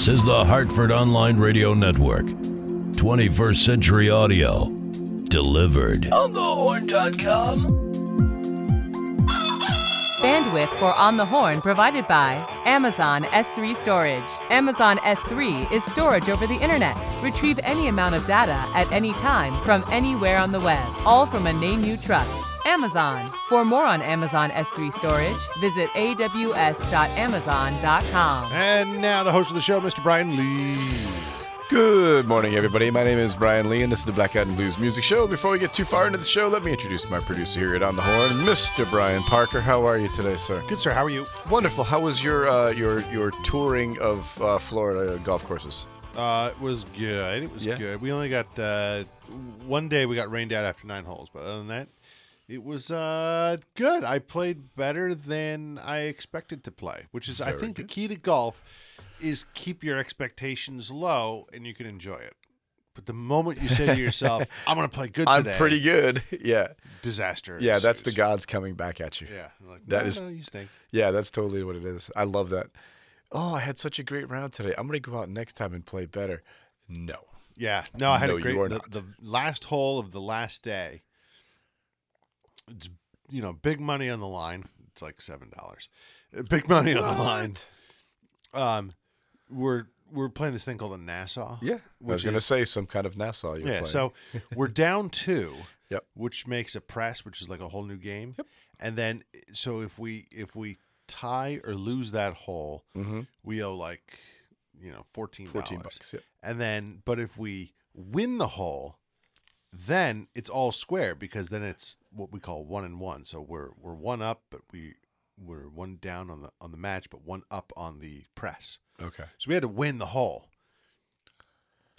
This is the Hartford Online Radio Network. 21st Century Audio. Delivered. On thehorn.com. Bandwidth for On the Horn provided by Amazon S3 Storage. Amazon S3 is storage over the internet. Retrieve any amount of data at any time from anywhere on the web, all from a name you trust. Amazon. For more on Amazon S3 storage, visit aws.amazon.com. And now the host of the show, Mr. Brian Lee. Good morning, everybody. My name is Brian Lee, and this is the Black Cat and Blues Music Show. Before we get too far into the show, let me introduce my producer here at On the Horn, Mr. Brian Parker. How are you today, sir? Good, sir. How are you? Wonderful. How was your uh, your your touring of uh, Florida golf courses? Uh, it was good. It was Yeah. good. We only got uh, one day we got rained out after nine holes, but other than that, it was uh, good. I played better than I expected to play, which is I think good. the key to golf is keep your expectations low and you can enjoy it. But the moment you say to yourself, "I'm going to play good today," I'm pretty good. Yeah, disaster. yeah. That's the gods coming back at you. Yeah, like, That no, is- no, you stink. Yeah, that's totally what it is. I love that. Oh, I had such a great round today. I'm gonna go out next time and play better. No. Yeah, no, I had No, a great. The, the last hole of the last day. It's you know big money on the line. It's like seven dollars. Big money on the line. Um, we're we're playing this thing called a Nassau. Yeah, I was gonna is- say some kind of Nassau. You're yeah. playing. So we're down two. Yep. Which makes a press, which is like a whole new game. Yep. And then so if we if we tie or lose that hole, Mhm. we owe like you know fourteen. Fourteen bucks. Yeah. and then, but if we win the hole, then it's all square because then it's what we call one and one. So we're we're one up, but we we're one down on the on the match, but one up on the press. Okay. So we had to win the hole.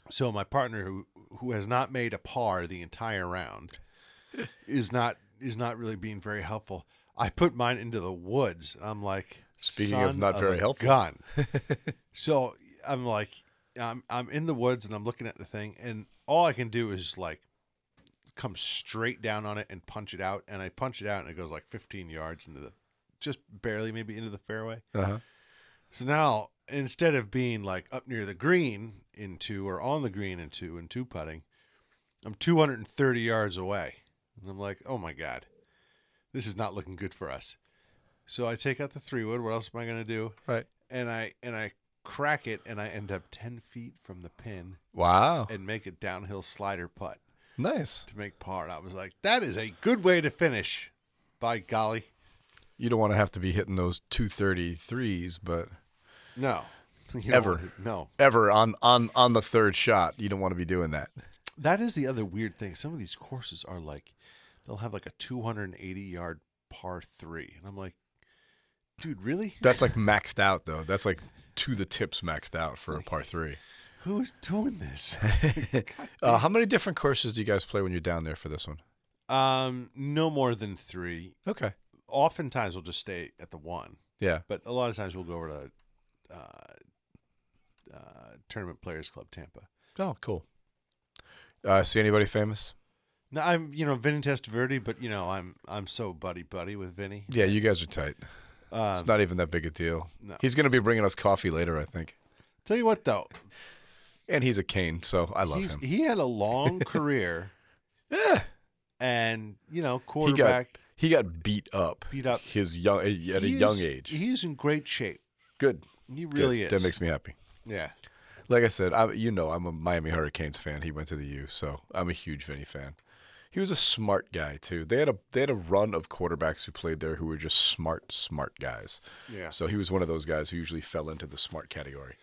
So my partner, who who has not made a par the entire round, is not is not really being very helpful. I put mine into the woods. I'm like, Speaking of "Son not very helpful." gun. so I'm like, I'm I'm in the woods and I'm looking at the thing, and all I can do is like come straight down on it and punch it out, and I punch it out, and it goes like 15 yards into the, just barely maybe into the fairway. Uh huh. So now instead of being like up near the green in two or on the green in two and two putting, I'm 230 yards away. And I'm like, oh my God, this is not looking good for us. So I take out the three wood. What else am I going to do? Right. And I and I crack it and I end up 10 feet from the pin Wow. and make a downhill slider putt Nice. to make part. I was like, that is a good way to finish. By golly. You don't want to have to be hitting those 233s, but No. Ever. No. ever on on on the third shot, you don't want to be doing that. That is the other weird thing. Some of these courses are like, they'll have like a 280 yard par three. And I'm like, dude, really? That's like maxed out though. That's like to the tips maxed out for a par 3. Who's doing this? uh, how many different courses do you guys play when you're down there for this one? Um, no more than three. Okay. Oftentimes we'll just stay at the one. Yeah. But a lot of times we'll go over to uh, uh, Tournament Players Club Tampa. Oh, cool. Uh, see anybody famous? No, I'm you know Vinny Testaverde, but you know I'm I'm so buddy buddy with Vinny. Yeah, you guys are tight. Um, it's not even that big a deal. No. He's gonna be bringing us coffee later, I think. Tell you what though, and he's a cane, so I love he's, him. he had a long career, Yeah. and you know He got quarterback. he got beat up. Beat up. His young at a young age. He's in great shape. Good. He Good. really is. That makes me happy. yeah. Like I said, I, you know, I'm a Miami Hurricanes fan. He went to the U, so I'm a huge Vinny fan. He was a smart guy too. They had a they had a run of quarterbacks who played there who were just smart, smart guys. Yeah. So he was one of those guys who usually fell into the smart category.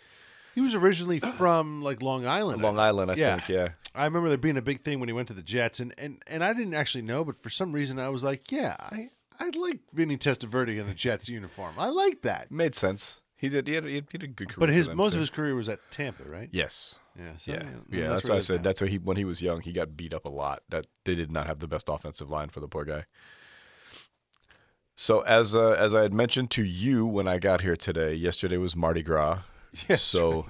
He was originally from like Long Island. Long Island, I Yeah. think. Yeah. I remember there being a big thing when he went to the Jets, and and, and I didn't actually know, but for some reason I was like, yeah, I I like Vinny Testaverde in the Jets uniform. I like that. Made sense. He did. He had, he had, a good career. But his most too. of his career was at Tampa, right? Yes. Yeah. So, Yeah. Yeah. not That's what I said. That's why he when he was young he got beat up a lot. That they did not have the best offensive line for the poor guy. So as uh, as I had mentioned to you when I got here today, yesterday was Mardi Gras. Yes. So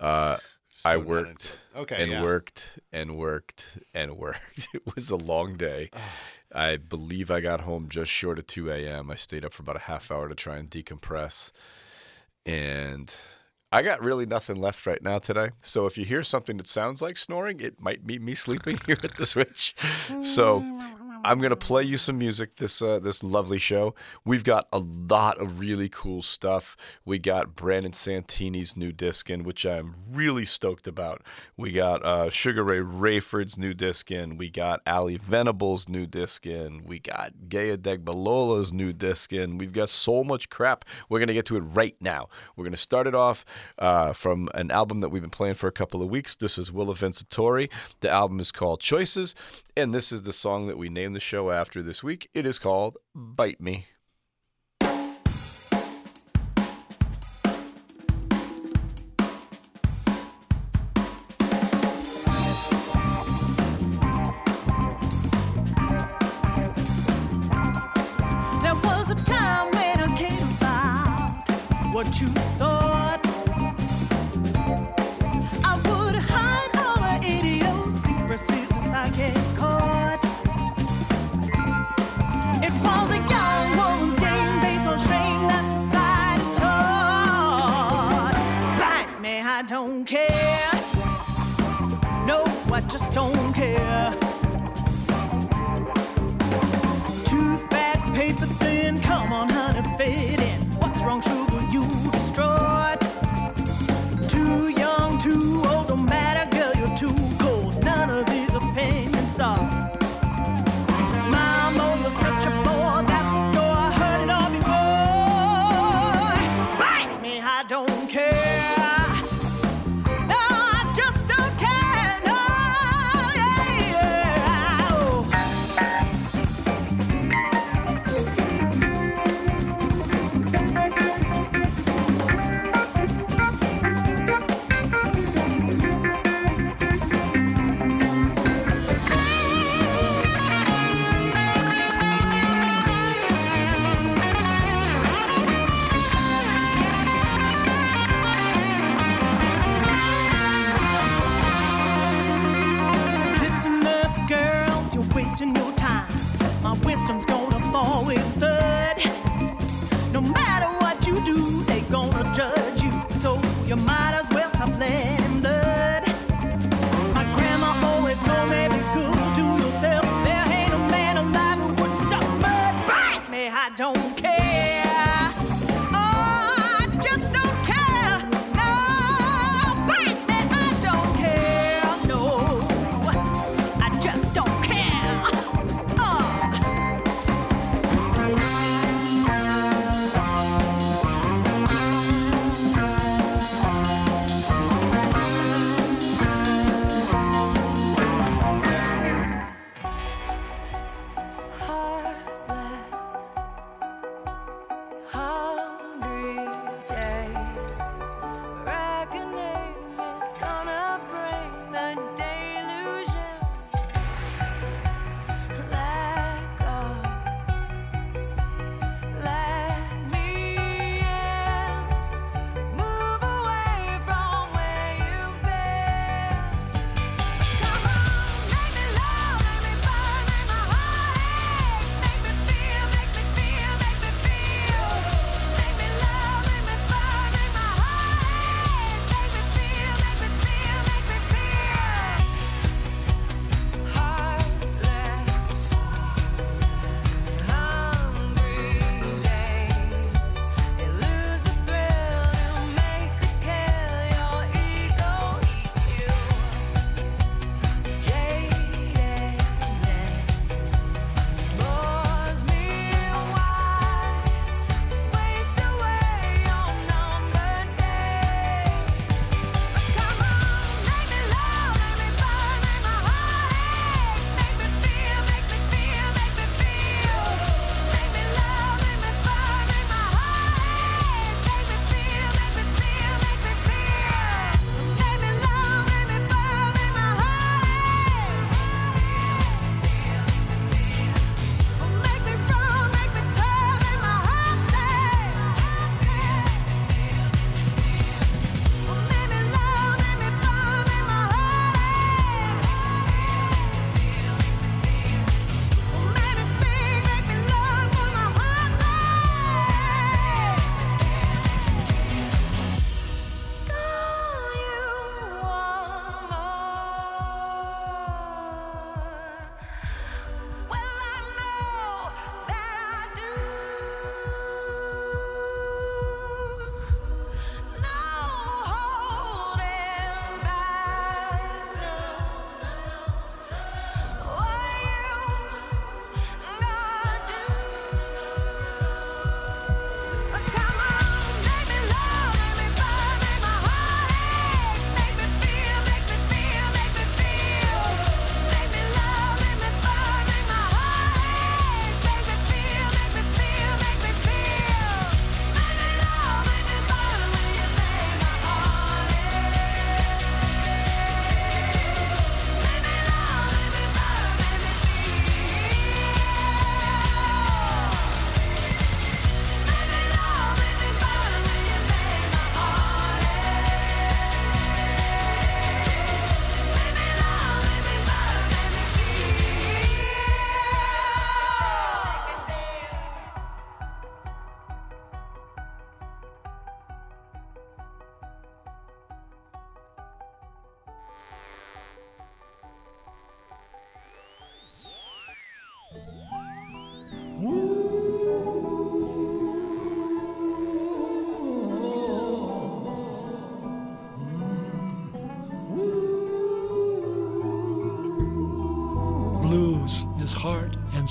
uh, So I worked. Okay, and yeah. worked and worked and worked. It was a long day. I believe I got home just short of 2 a.m. I stayed up for about a half hour to try and decompress. And I got really nothing left right now today. So if you hear something that sounds like snoring, it might be me sleeping here at the switch. So I'm gonna play you some music this uh, this lovely show. We've got a lot of really cool stuff. We got Brandon Santini's new disc in, which I'm really stoked about. We got uh, Sugar Ray Rayford's new disc in. We got Ally Venable's new disc in. We got Gaye Adegbalola's new disc in. We've got so much crap. We're gonna get to it right now. We're gonna start it off uh, from an album that we've been playing for a couple of weeks. This is Willa Vincitore. The album is called Choices, and this is the song that we named the show after this week. It is called Bite Me. Don't care.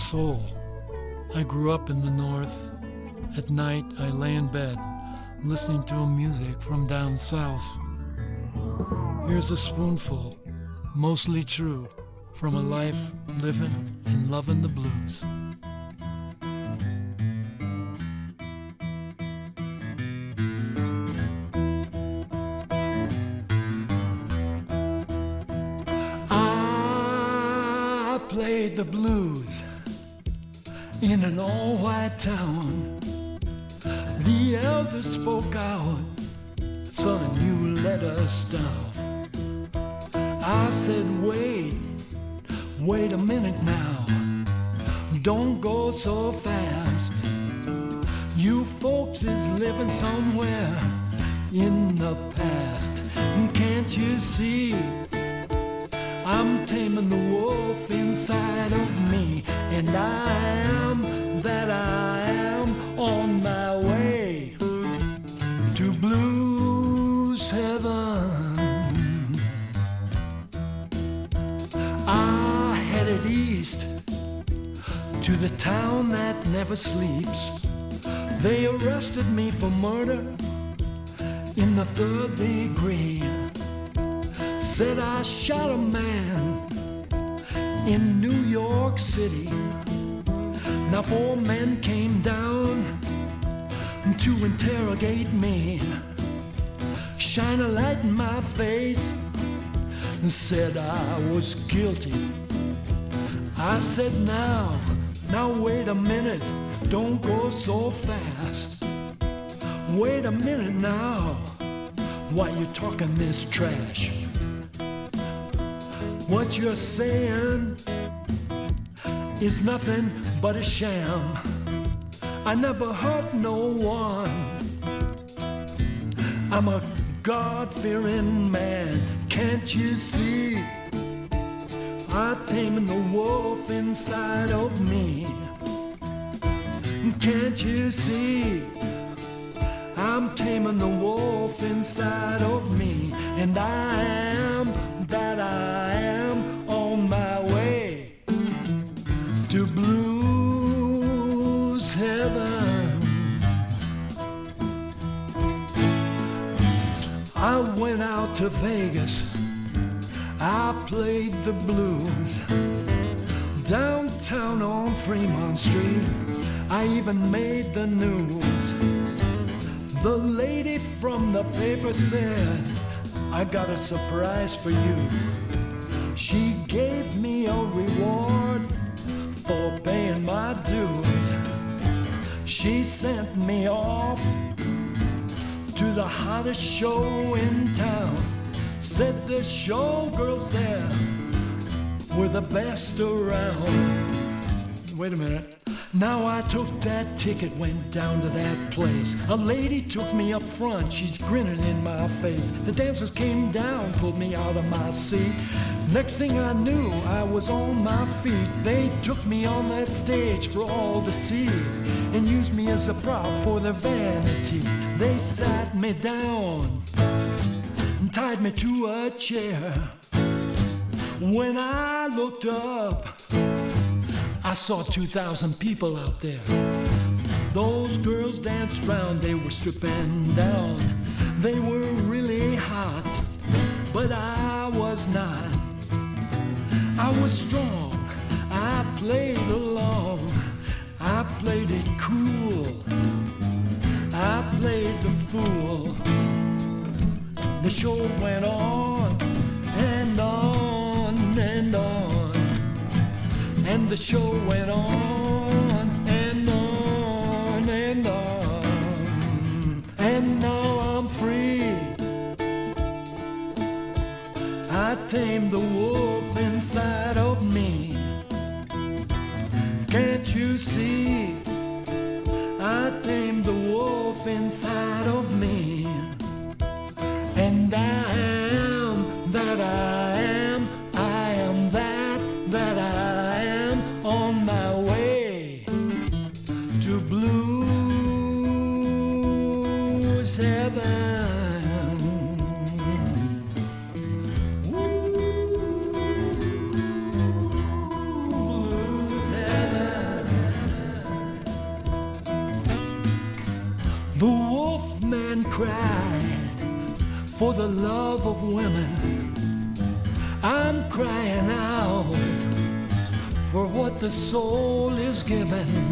Soul. I grew up in the North. At night, I lay in bed, listening to music from down south. Here's a spoonful, mostly true, from a life living and loving the blues. In an all white town. The elders spoke out, son, you let us down. I said, wait, wait a minute now. Don't go so fast. You folks is living somewhere in the past. Can't you see? I'm taming the wolf inside of me, and I am that I am on my way to blues heaven. I headed east to the town that never sleeps. They arrested me for murder in the third degree said I shot a man in New York City. Now four men came down to interrogate me. Shine a light in my face and said I was guilty. I said now, now wait a minute, don't go so fast. Wait a minute now, why you talking this trash? What you're saying is nothing but a sham. I never hurt no one. I'm a God fearing man. Can't you see? I'm taming the wolf inside of me. Can't you see? I'm taming the wolf inside of me, and I am that I am I went out to Vegas, I played the blues. Downtown on Fremont Street, I even made the news. The lady from the paper said, I got a surprise for you. She gave me a reward for paying my dues. She sent me off to the hottest show in town. Said the showgirls there were the best around. Wait a minute. Now I took that ticket, went down to that place. A lady took me up front, she's grinning in my face. The dancers came down, pulled me out of my seat. Next thing I knew, I was on my feet. They took me on that stage for all to see and used me as a prop for their vanity. They sat me down and tied me to a chair. When I looked up, I saw 2,000 people out there. Those girls danced round, they were stripping down. They were really hot, but I was not. I was strong, I played along, I played it cool, I played the fool. The show went on and on and on, and the show went on and on and on, and now I'm free. I tamed the wolf inside of me. Can't you see? I tamed the inside of me. Women. I'm crying out for what the soul is given.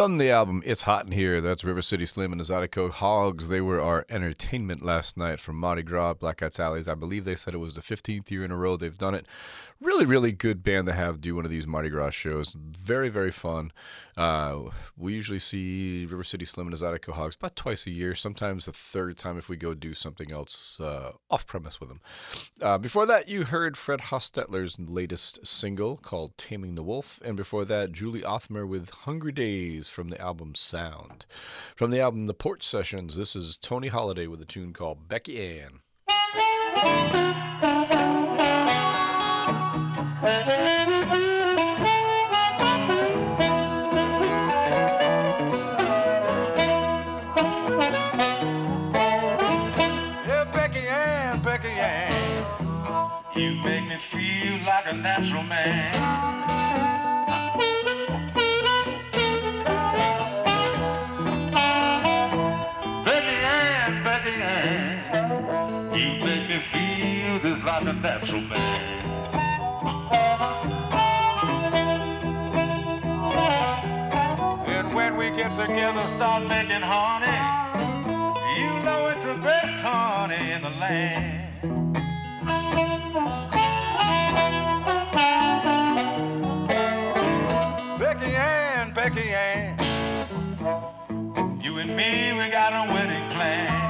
From the album It's Hot in Here, that's River City Slim and Zydeco Hogs. They were our entertainment last night from Mardi Gras, Black-Eyed Sally's. I believe they said it was the 15th year in a row they've done it. Really, really good band to have do one of these Mardi Gras shows. Very, very fun. Uh, we usually see River City Slim and Zydeco Hogs about twice a year, sometimes the third time if we go do something else uh, off premise with them. Uh, before that, you heard Fred Hostetler's latest single called Taming the Wolf. And before that, Julie Othmer with Hungry Days from the album Sound. From the album The Porch Sessions, this is Tony Holiday with a tune called Becky Ann. feel like a natural man. Becky Ann, Becky Ann, you make me feel just like a natural man. And when we get together, start making honey. You know it's the best honey in the land. Ann, you and me, we got a wedding plan.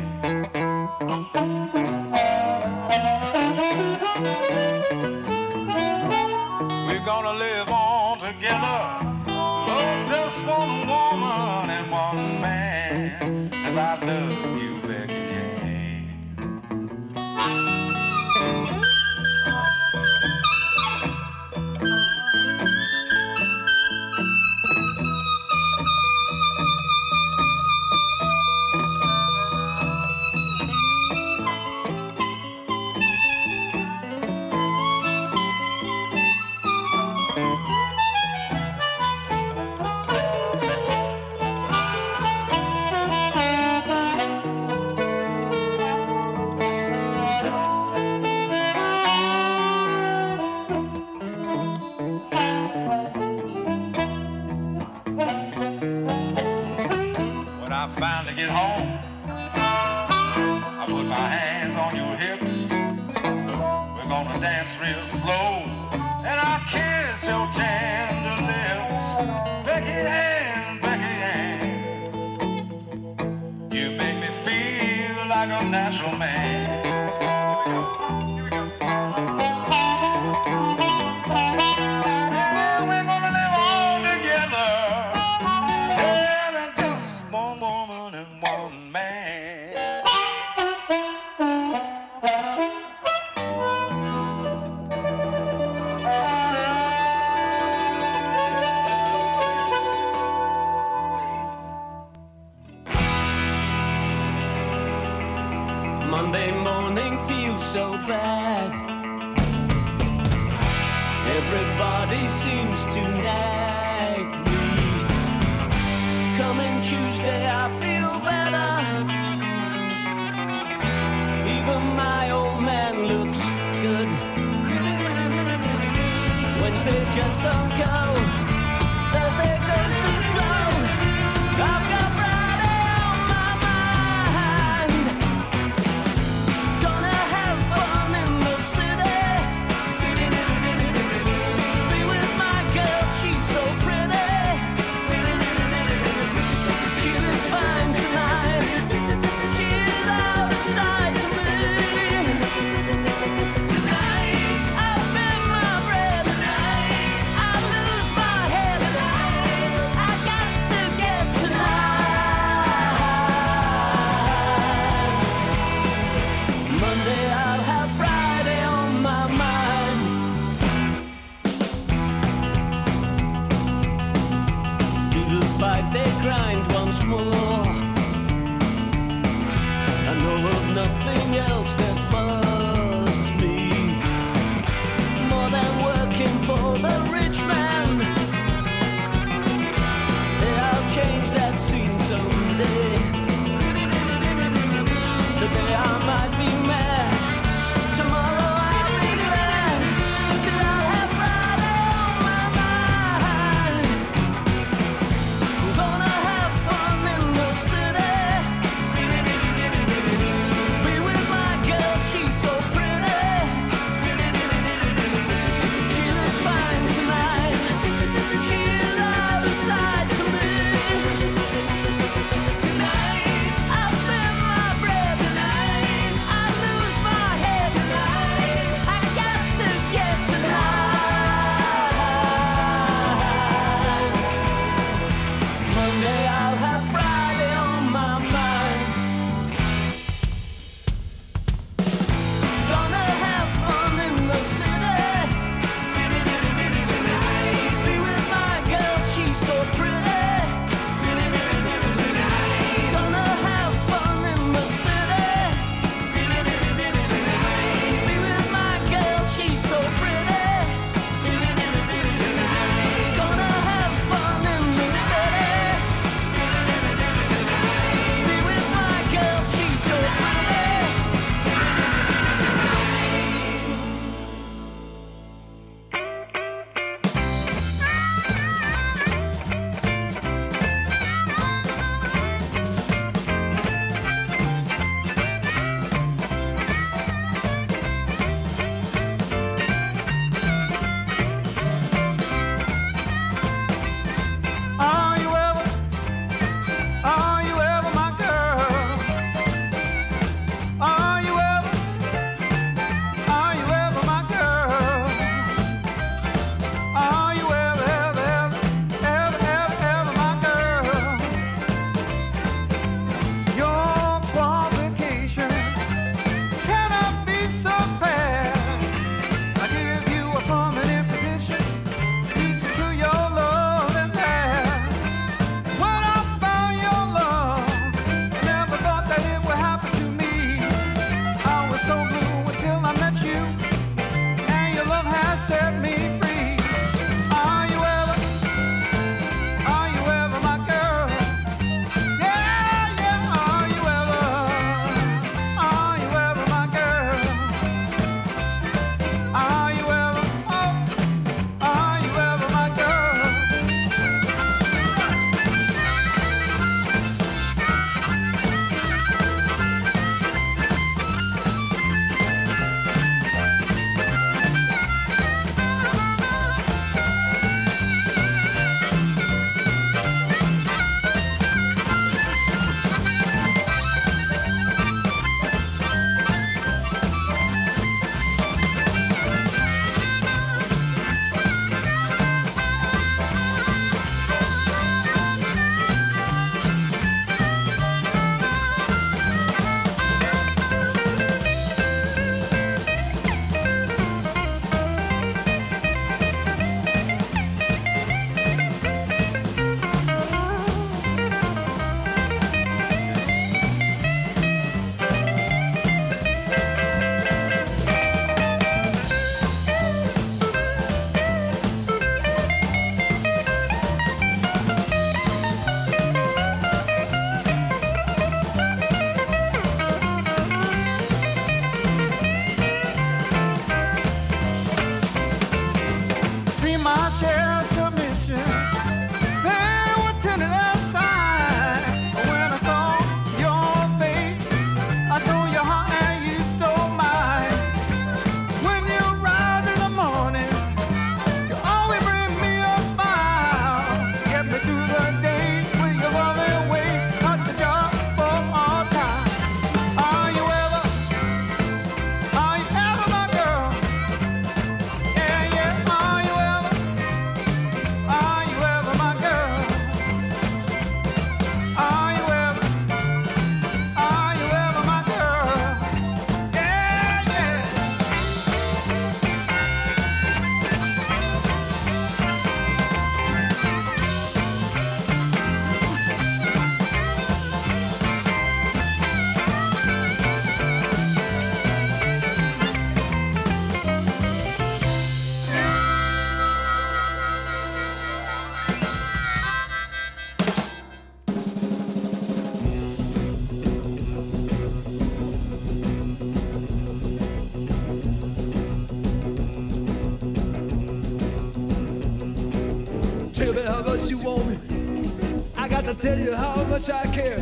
much I care.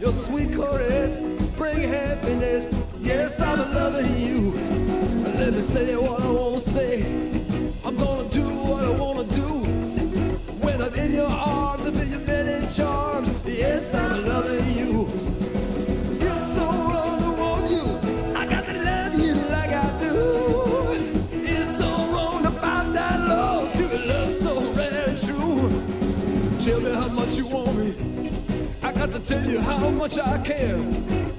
Your sweet chorus bring happiness. Yes, I'm loving you. Let me say what I want to say. tell you how much I care.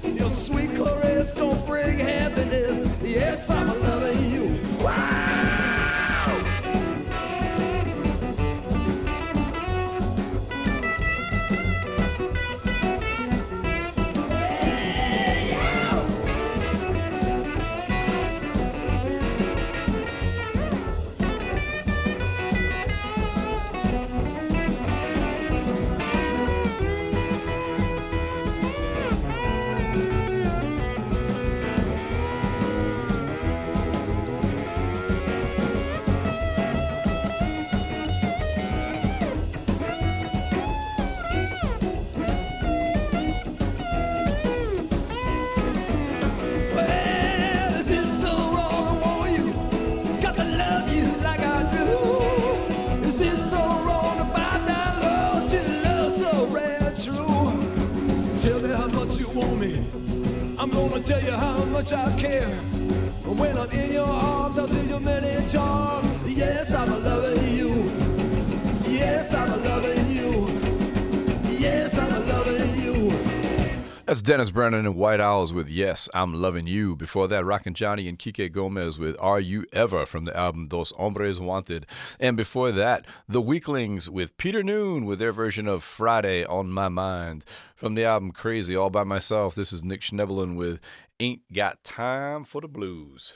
Your sweet caress gonna bring happiness. Yes, I'm loving you. That's Dennis Brennan and White Owls with Yes, I'm Loving You. Before that, Rockin' Johnny and Quique Gomez with Are You Ever from the album Dos Hombres Wanted. And before that, The Weeklings with Peter Noone with their version of Friday on My Mind. From the album Crazy All By Myself, this is Nick Schnebelen with Ain't Got Time for the Blues.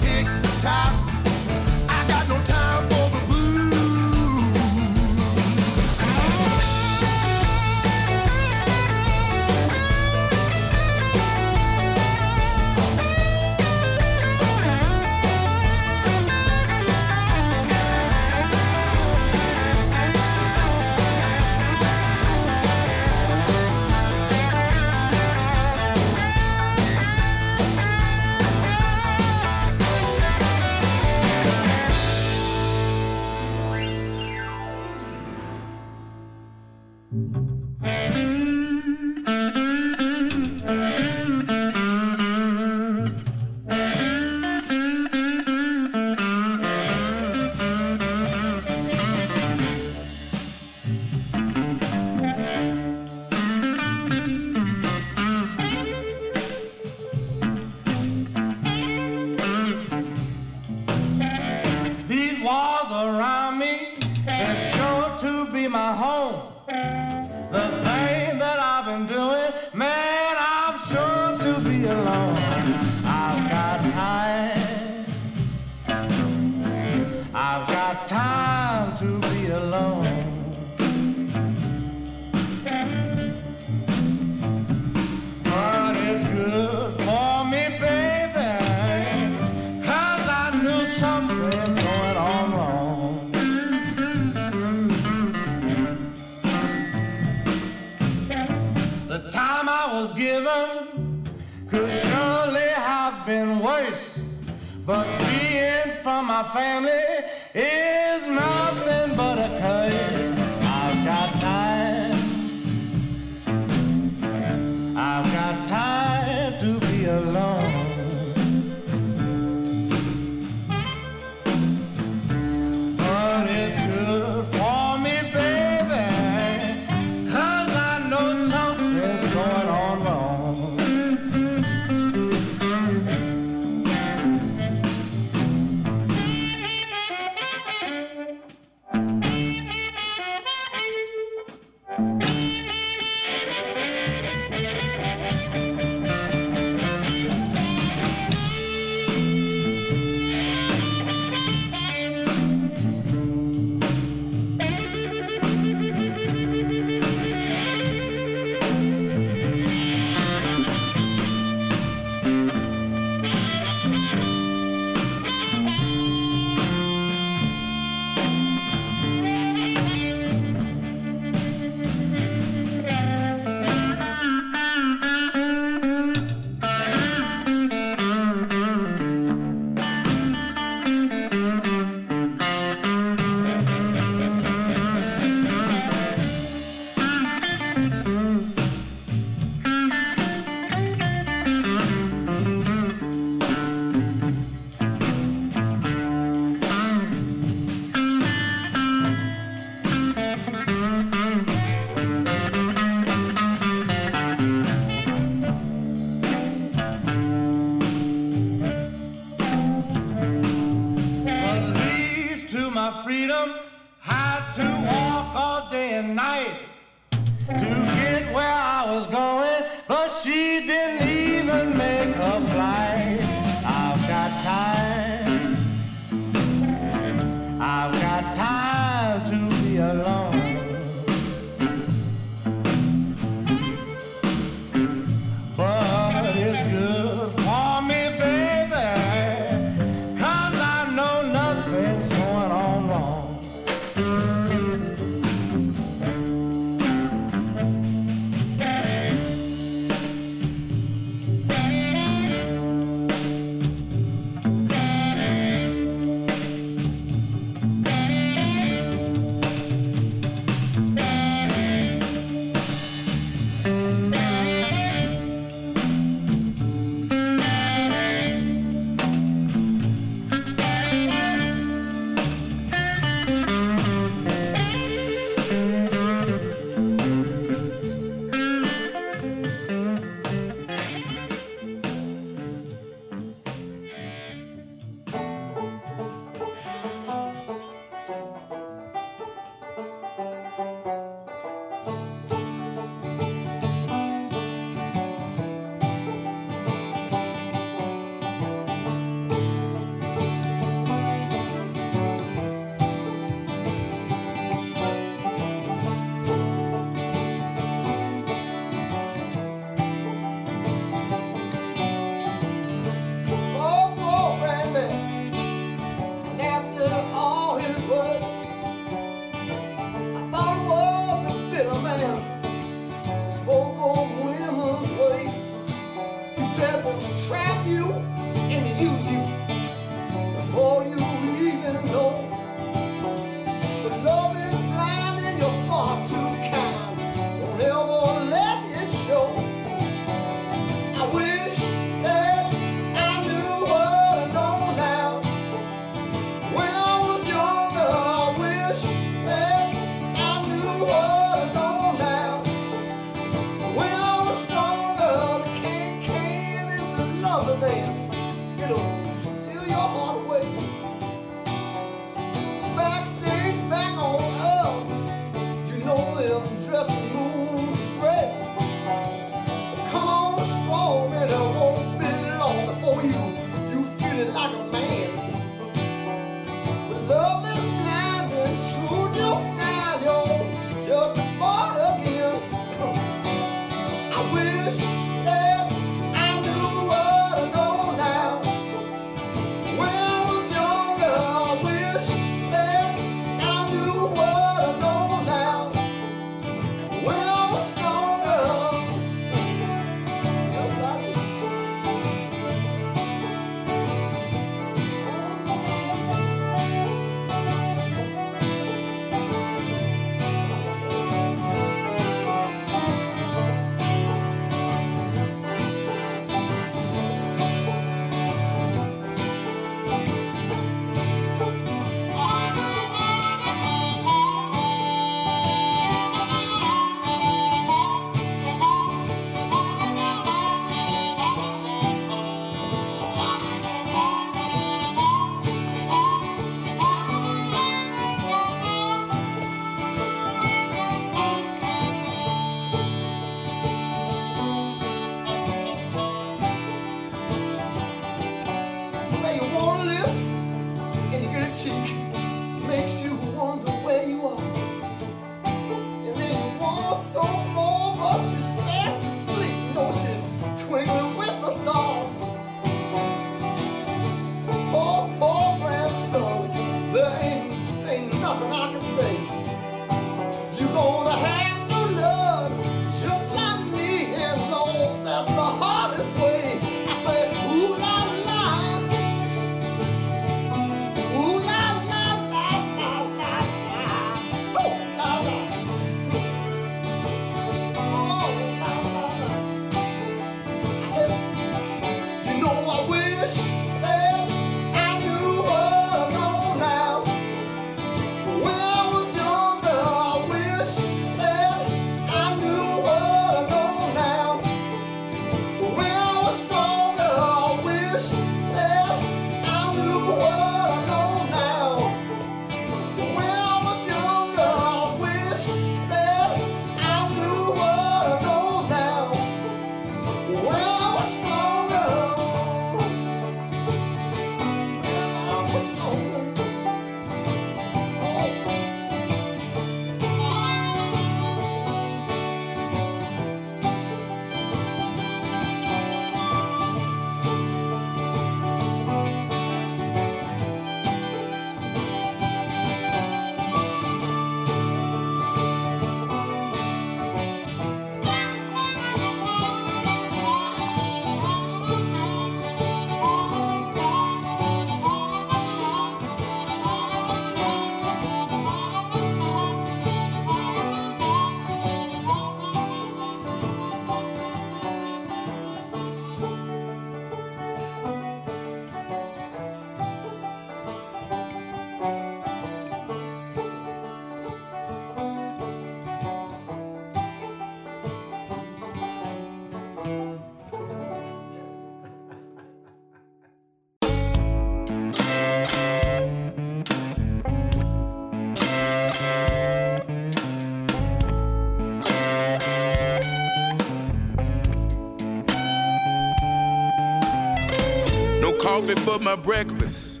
coffee for my breakfast.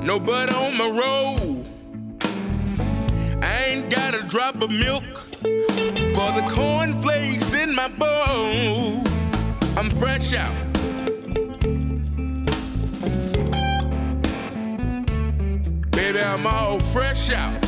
No butter on my roll. I ain't got a drop of milk for the cornflakes in my bowl. I'm fresh out. Baby, I'm all fresh out.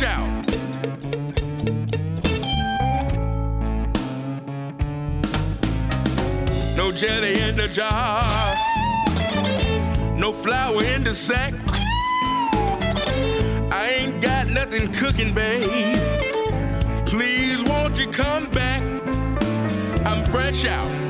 shout. No jelly in the jar, no flour in the sack. I ain't got nothing cooking, babe. Please, won't you come back? I'm fresh out.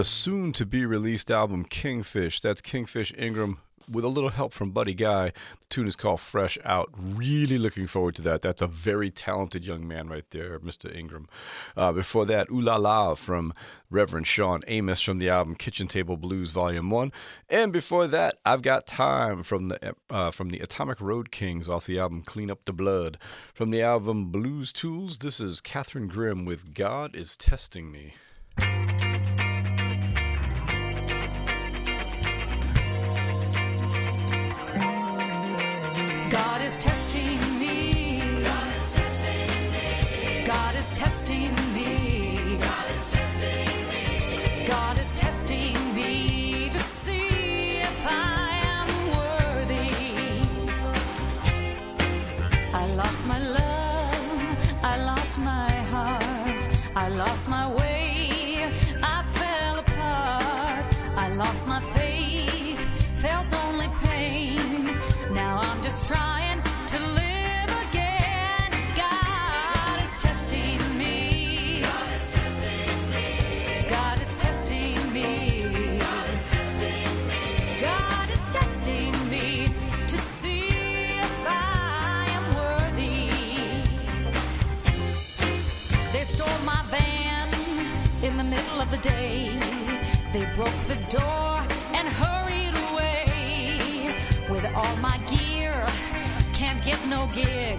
The soon to be released album Kingfish, that's Kingfish Ingram with a little help from Buddy Guy. The tune is called Fresh Out. Really looking forward to that. That's a very talented young man right there, Mr. Ingram. Uh, before that, Ooh La La from Reverend Shawn Amos from the album Kitchen Table Blues Volume 1. And before that, I've Got Time from the, uh, from the Atomic Road Kings off the album Clean Up the Blood. From the album Blues Tools, this is Catherine Grimm with God is Testing Me. Is testing me. God is testing me. God is testing me. God is testing me. God is testing me to see if I am worthy. I lost my love. I lost my heart. I lost my way. I fell apart. I lost my faith. Felt only pain. Now I'm just trying stole my van in the middle of the day. They broke the door and hurried away with all my gear. Can't get no gig.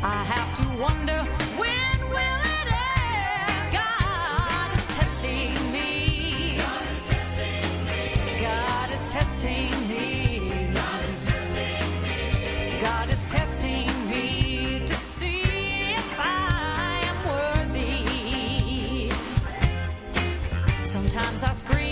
I have to wonder when will it end? God is testing me. God is testing me. God is testing me. God is testing me. God is testing me Sometimes I scream,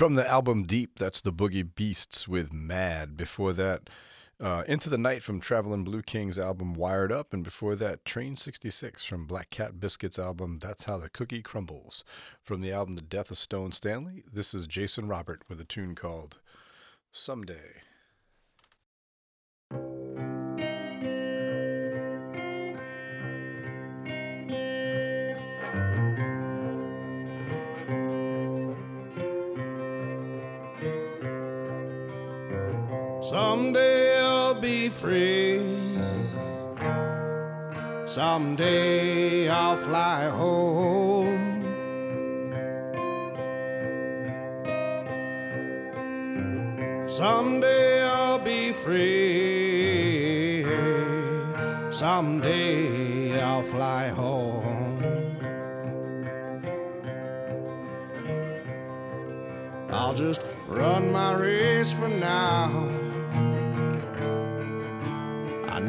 From the album Deep, that's the Boogie Beasts with Mad. Before that, uh, Into the Night from Traveling Blue King's album Wired Up. And before that, Train 66 from Black Cat Biscuits' album That's How the Cookie Crumbles. From the album The Death of Stone Stanley, this is Jason Robert with a tune called Someday. Someday I'll be free. Someday I'll fly home. Someday I'll be free. Someday I'll fly home. I'll just run my race for now.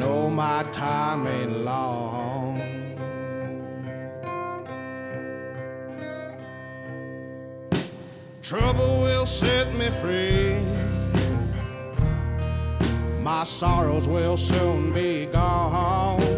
Know my time ain't long. Trouble will set me free. My sorrows will soon be gone.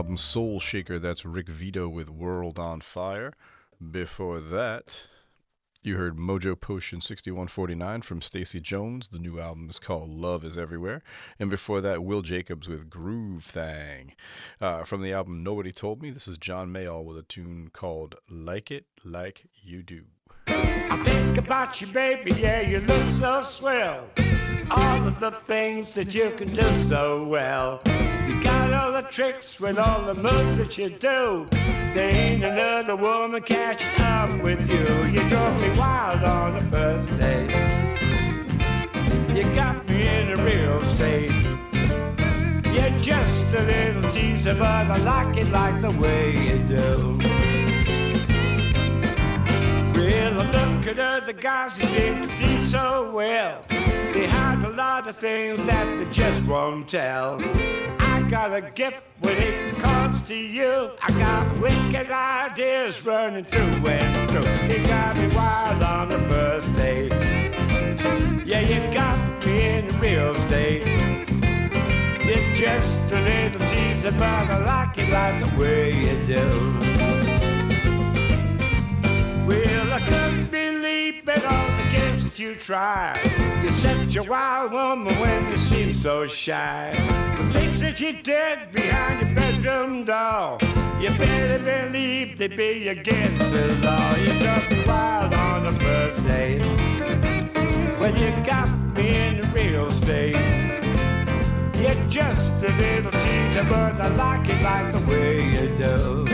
Album Soul Shaker, that's Rick Vito with World on Fire. Before that, you heard Mojo Potion 6149 from Stacy Jones. The new album is called Love is Everywhere. And before that, Will Jacobs with Groove Thang. Uh, from the album Nobody Told Me, this is John Mayall with a tune called Like It Like You Do. I think about you, baby, yeah, you look so swell. All of the things that you can do so well. You got all the tricks with all the moves that you do. There ain't another woman catching up with you. You drove me wild on the first day. You got me in a real state. You're just a little teaser, but I like it like the way you do. Well, I look at other guys who seem to do so well. They hide a lot of things that they just won't tell. Got a gift when it comes to you. I got wicked ideas running through and through. You got me wild on the first date. Yeah, you got me in real state. You're just a little teaser, but I like it like the way you do. Well, I couldn't believe it all that you tried. You set your wild woman when you seemed so shy. The things that you did behind your bedroom door. You better believe they'd be against the law. You took wild on the first day. When you got me in real state. You're just a little teaser, but I like it like the way you do.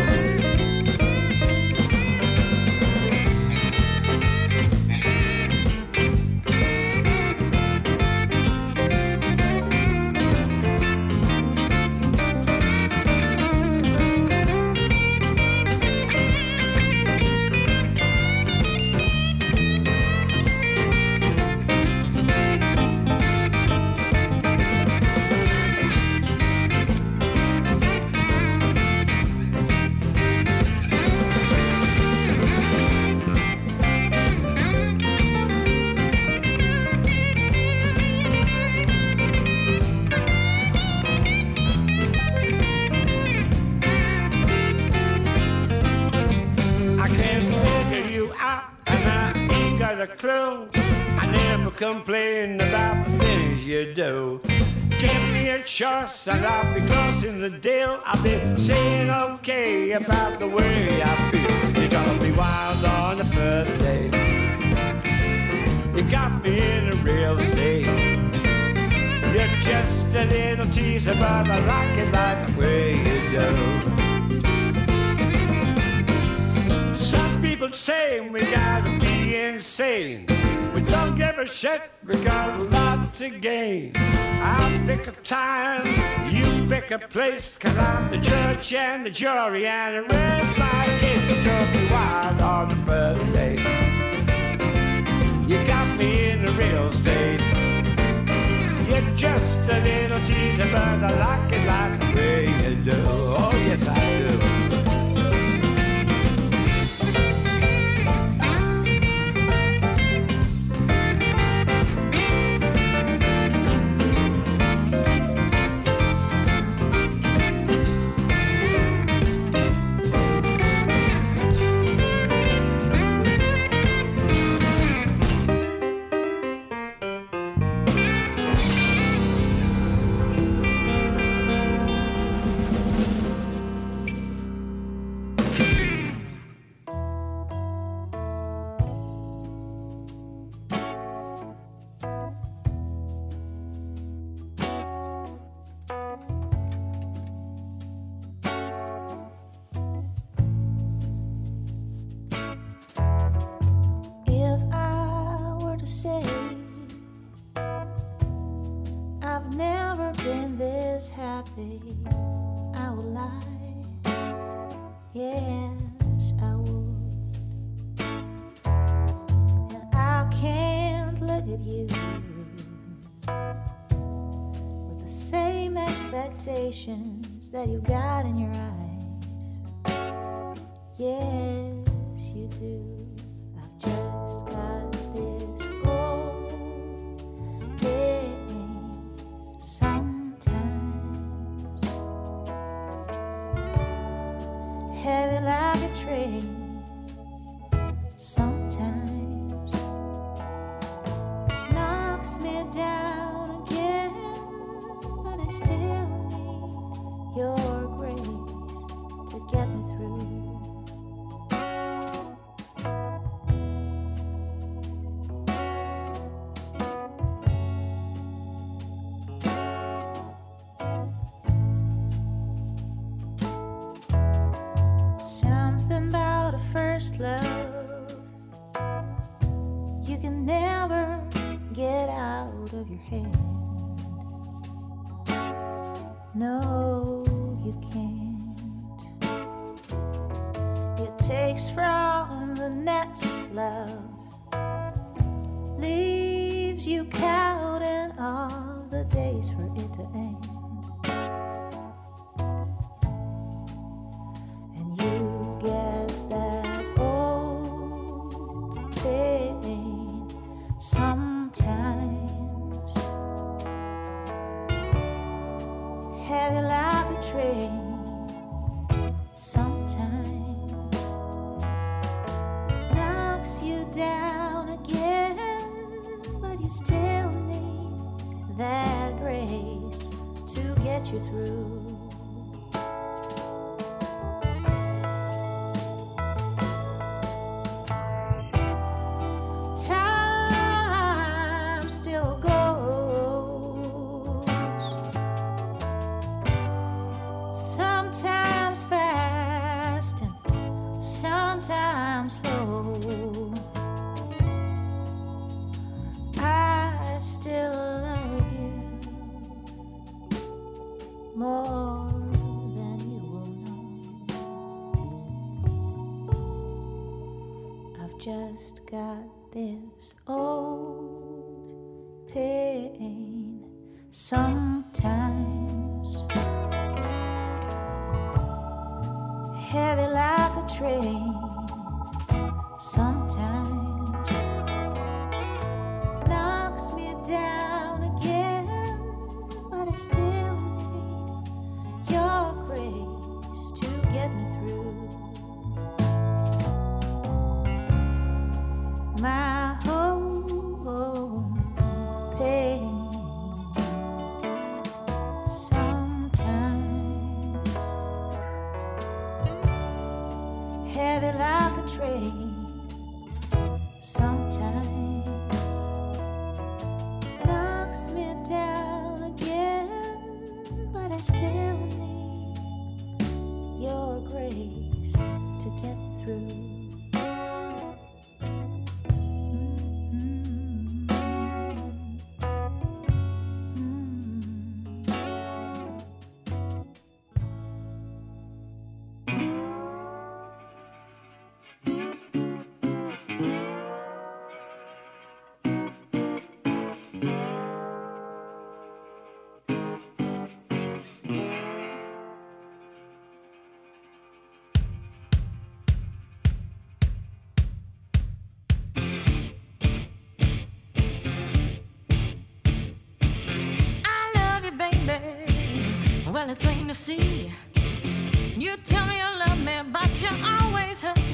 Clue. I never complain about the things you do. Give me a choice, and I'll be closing the deal. I'll be saying okay about the way I feel. You got me wild on the first day. You got me in a real state. You're just a little teaser, but I like it like the way you do. Some people say we gotta insane. We don't give a shit, we got a lot to gain. I'll pick a time, you pick a place, cause I'm the judge and the jury, and the rest my case. You drove me wild on the first day. You got me in the real state. You're just a little teaser, but I like it like the way you do. Oh, yes, I do. I would lie. Yes, I would. And I can't look at you with the same expectations that you've got in your eyes. Yeah. Well, it's plain to see. You tell me you love me, but you always hurt.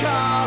car.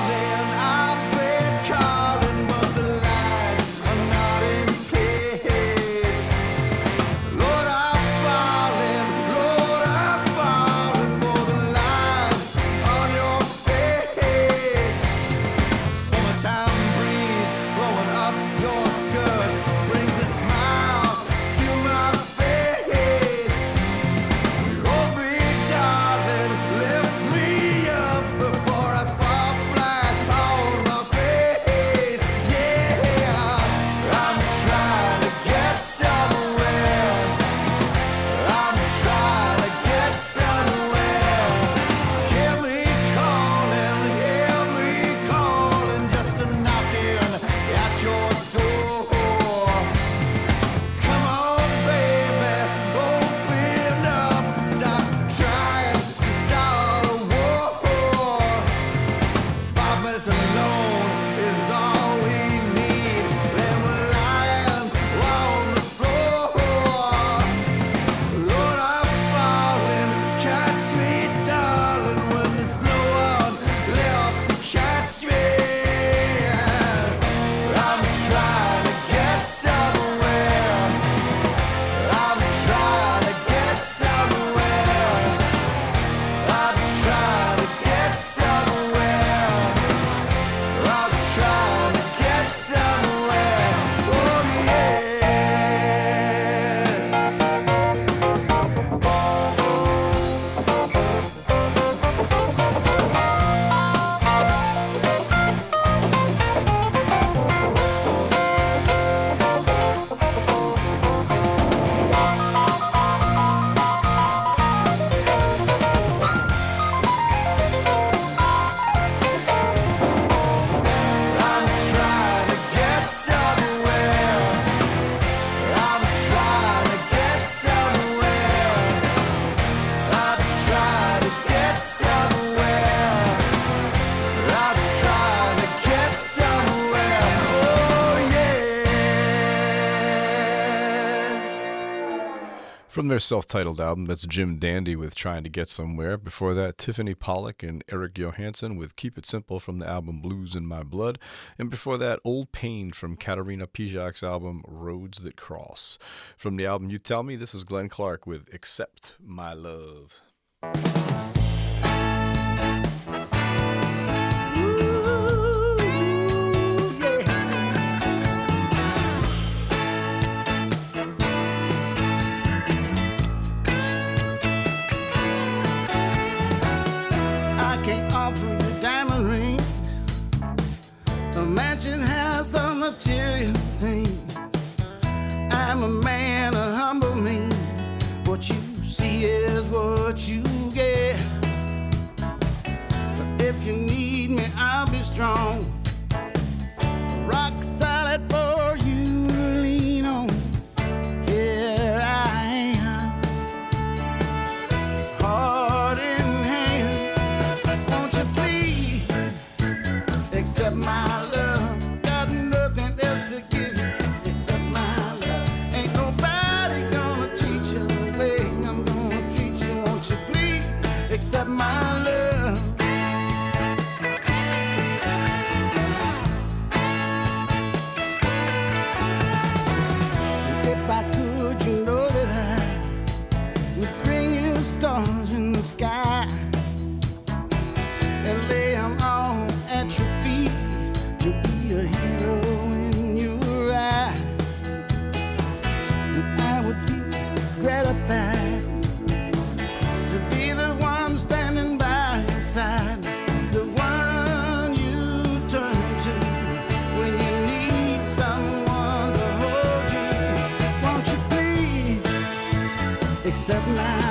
their self-titled album, that's Jim Dandy with Trying to Get Somewhere. Before that, Tiffany Pollack and Eric Johanson with Keep It Simple from the album Blues in My Blood. And before that, Old Pain from Katarina Pejak's album Roads That Cross. From the album You Tell Me, this is Glenn Clark with Accept My Love. mansion has the material thing. I'm a man of humble means. What you see is what you get. But if you need me, I'll be strong. Rock solid for a hero in your eyes. I would be gratified to be the one standing by your side. The one you turn to when you need someone to hold you. Won't you please accept my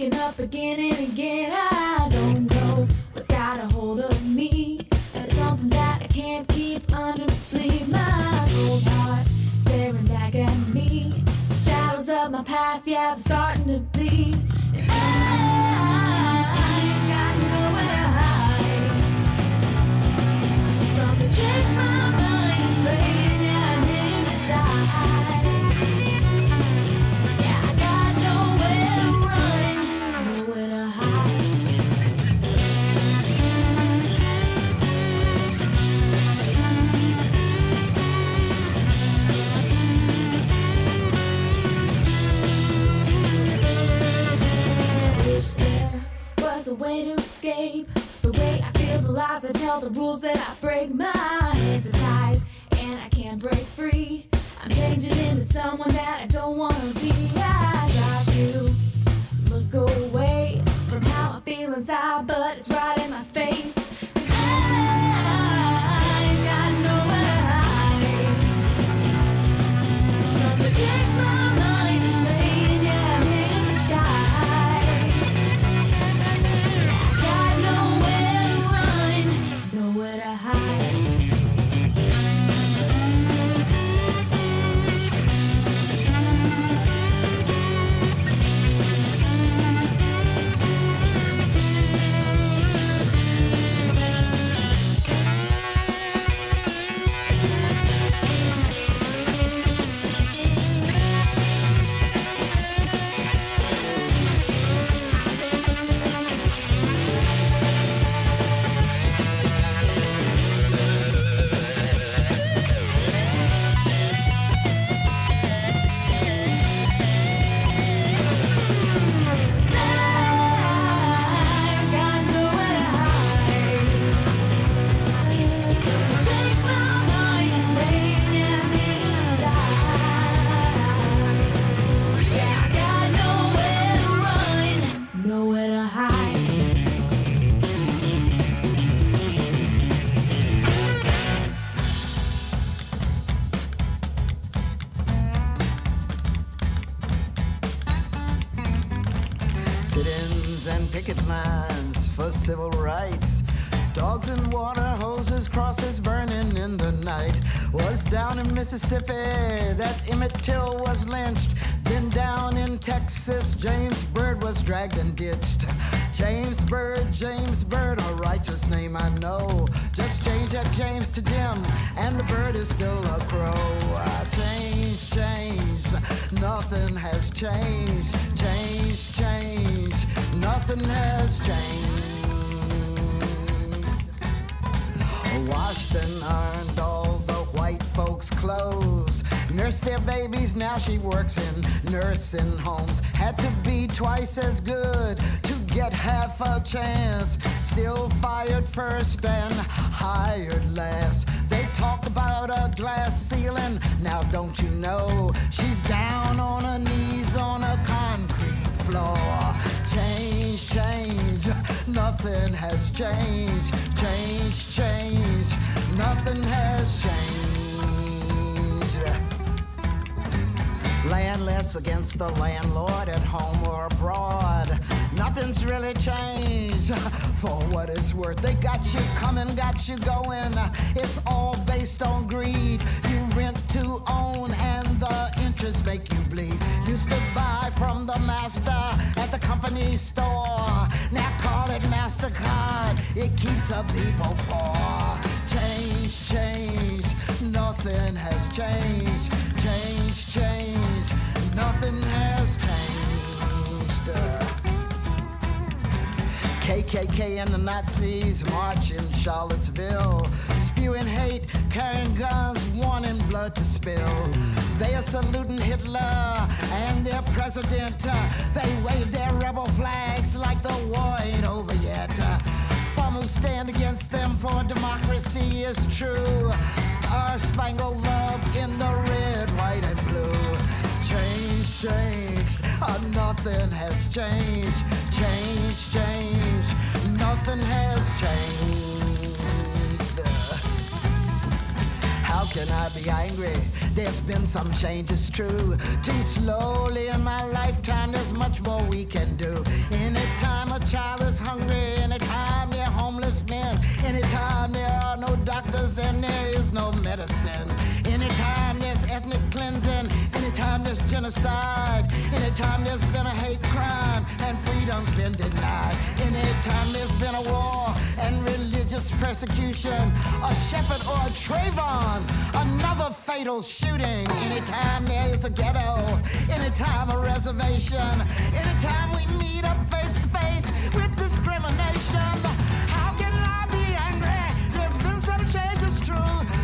waking up again and again. Mississippi that Emmett Till was lynched. Then down in Texas, James Byrd was dragged and ditched. James Byrd, James Byrd, a righteous name I know. Just change that James to Jim, and the bird is still a crow. Change, change, nothing has changed. Change, change, nothing has changed. Washed and ironed clothes. Nursed their babies, now she works in nursing homes. Had to be twice as good to get half a chance. Still fired first and hired last. They talk about a glass ceiling, now don't you know? She's down on her knees on a concrete floor. Change, change, nothing has changed. Change, change, nothing has changed. Landless against the landlord at home or abroad. Nothing's really changed for what it's worth. They got you coming, got you going. It's all based on greed. You rent to own, and the interest make you bleed. Used to buy from the master at the company store. Now call it MasterCard. It keeps the people poor. Change, change, nothing has changed. Change, change, nothing has changed. KKK and the Nazis march in Charlottesville, spewing hate, carrying guns, wanting blood to spill. They are saluting Hitler and their president. They wave their rebel flags like the war ain't over yet. Some who stand against them for democracy is true. Star spangled love in the red, white, and blue. Change, change, uh, nothing has changed. Change, change, nothing has changed. How can I be angry? There's been some changes, true. Too slowly in my lifetime, there's much more we can do. Anytime a child is hungry, anytime they're homeless men, anytime there are no doctors and there is no medicine, anytime there's ethnic cleansing, anytime there's genocide, anytime there's been a hate crime and freedom's been denied, anytime there's been a war and religious persecution, a Shepard or a Trayvon, another fatal shooting, anytime there is a ghetto, anytime a reservation, anytime we meet up face to face with discrimination. How can I be angry? There's been some changes, true.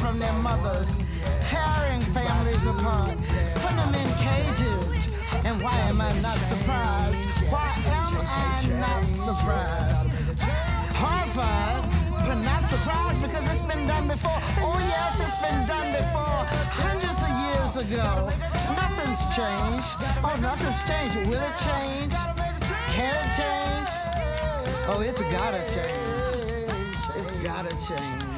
From their mothers, tearing families apart, putting them in cages. And why am I not surprised? Why am I not surprised? Horrified, but not surprised because it's been done before. Oh yes, it's been done before, hundreds of years ago. Nothing's changed. Oh, nothing's changed. Will it change? Can it change? Oh, it's gotta change. It's gotta change. Change.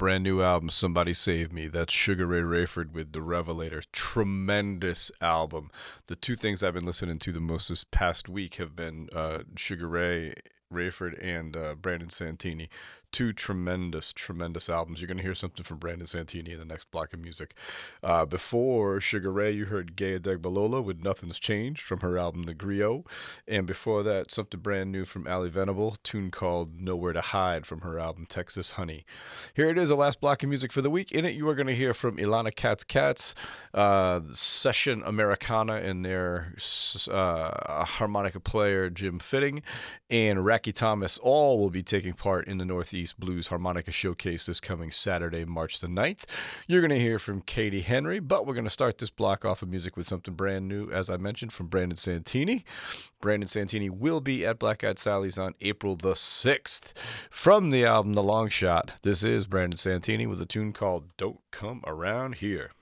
Brand new album Somebody Save Me. That's Sugar Ray Rayford with The Revelator. Tremendous album. The two things I've been listening to the most this past week have been uh, Sugar Ray Rayford and uh, Brandon Santini. Two tremendous, tremendous albums. You're going to hear something from Brandon Santini in the next block of music. Uh, before Sugar Ray, you heard Gaye Adegbalola with Nothing's Changed from her album The Griot. And before that, something brand new from Ally Venable, tune called Nowhere to Hide from her album Texas Honey. Here it is, the last block of music for the week. In it, you are going to hear from Ilana Katz Katz, uh, Session Americana, and their uh, harmonica player Jim Fitting, and Racky Thomas. All will be taking part in the Northeast Blues Harmonica Showcase this coming Saturday, March the 9th. You're going to hear from Katie Henry, but we're going to start this block off of music with something brand new, as I mentioned, from Brandon Santini. Brandon Santini will be at Black Eyed Sally's on April the 6th. From the album The Long Shot, this is Brandon Santini with a tune called Don't Come Around Here.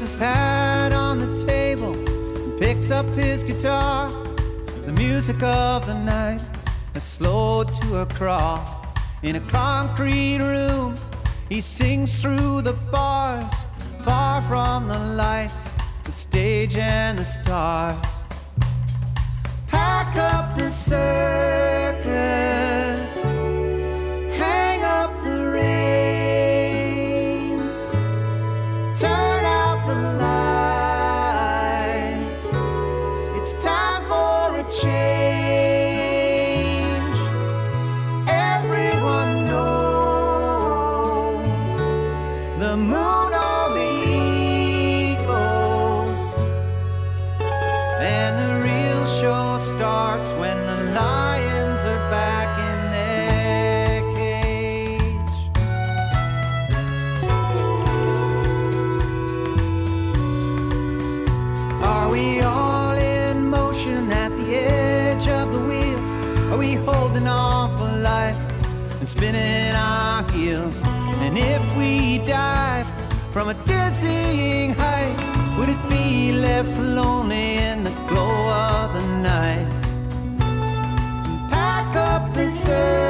his hat on the table and picks up his guitar. The music of the night has slowed to a crawl. In a concrete room, he sings through the bars, far from the lights, the stage, and the stars. Pack up the surf. spinning our heels. And if we dive from a dizzying height, would it be less lonely in the glow of the night? Pack up the surf.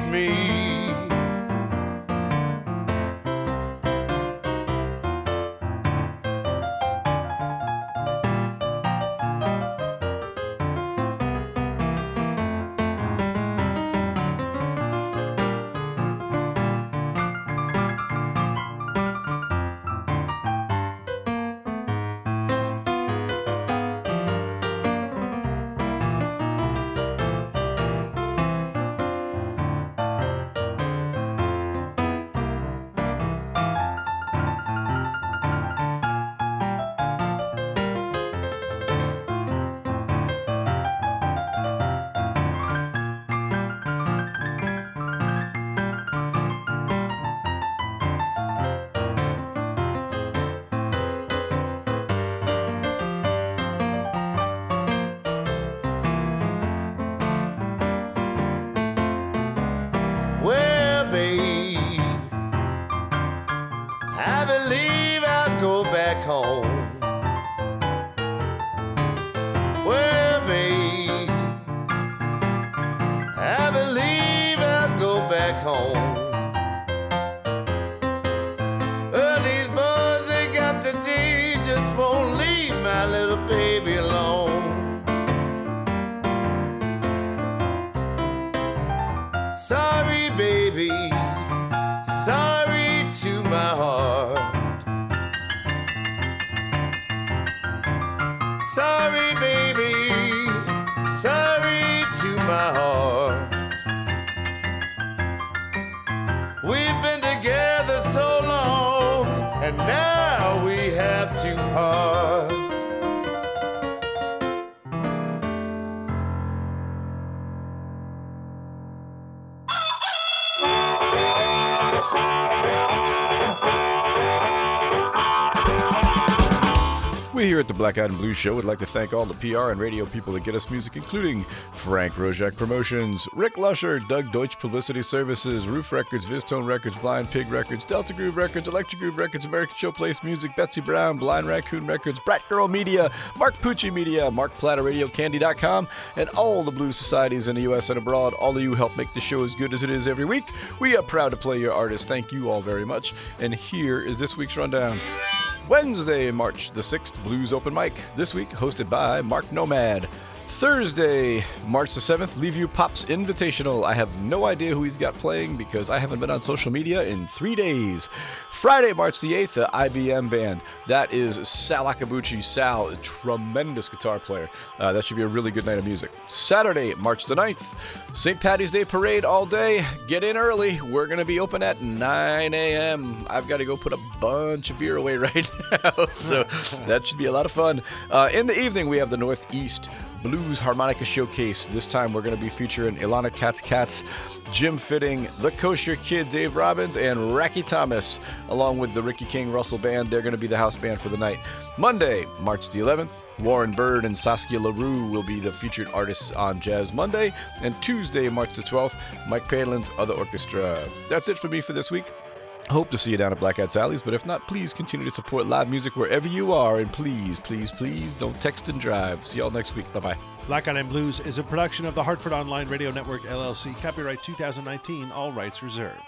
need me. Black and Blue Show would like to thank all the PR and radio people that get us music, including Frank Roszak Promotions, Rick Lusher, Doug Deutsch Publicity Services, Ruf Records, VizzTone Records, Blind Pig Records, Delta Groove Records, Electric Groove Records, American Showplace Music, Betsie Brown, Blind Raccoon Records, Brat Girl Media, Mark Pucci Media, Mark Platter Radio Candy.com, and all the blues societies in the U.S. and abroad. All of you help make the show as good as it is every week. We are proud to play your artists. Thank you all very much. And here is this week's rundown. Wednesday, March the 6th, Blues Open Mic. This week, hosted by Mark Nomad. Thursday, March the 7th, Leave You Pops Invitational. I have no idea who he's got playing because I haven't been on social media in three days. Friday, March the 8th, the IBM Band. That is Sal Akabuchi. Sal, a tremendous guitar player. Uh, that should be a really good night of music. Saturday, March the 9th, St. Patty's Day Parade all day. Get in early. We're going to be open at 9 a.m. I've got to go put a bunch of beer away right now, so that should be a lot of fun. Uh, in the evening, we have the Northeast Blues Harmonica Showcase. This time we're going to be featuring Ilana Katz Katz, Jim Fitting, The Kosher Kid Dave Robbins, and Racky Thomas, along with the Ricky King Russell Band. They're going to be the house band for the night. Monday, March the 11th, Warren Byrd and Saskia LaRue will be the featured artists on Jazz Monday. And Tuesday, March the 12th, Mike Palin's Other Orchestra. That's it for me for this week. Hope to see you down at Black Eyed Sally's, but if not, please continue to support live music wherever you are. And please, please, please don't text and drive. See y'all next week. Bye bye. Black Eyed and Blues is a production of the Hartford Online Radio Network, LLC. Copyright 2019, all rights reserved.